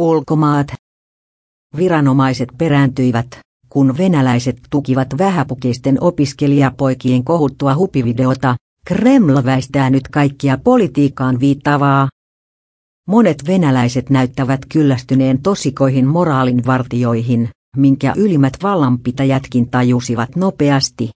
Ulkomaat. Viranomaiset perääntyivät, kun venäläiset tukivat vähäpukisten opiskelijapoikien kohuttua hupivideota, Kreml väistää nyt kaikkia politiikkaan viittavaa. Monet venäläiset näyttävät kyllästyneen tosikoihin moraalinvartioihin, minkä ylimmät vallanpitäjätkin tajusivat nopeasti.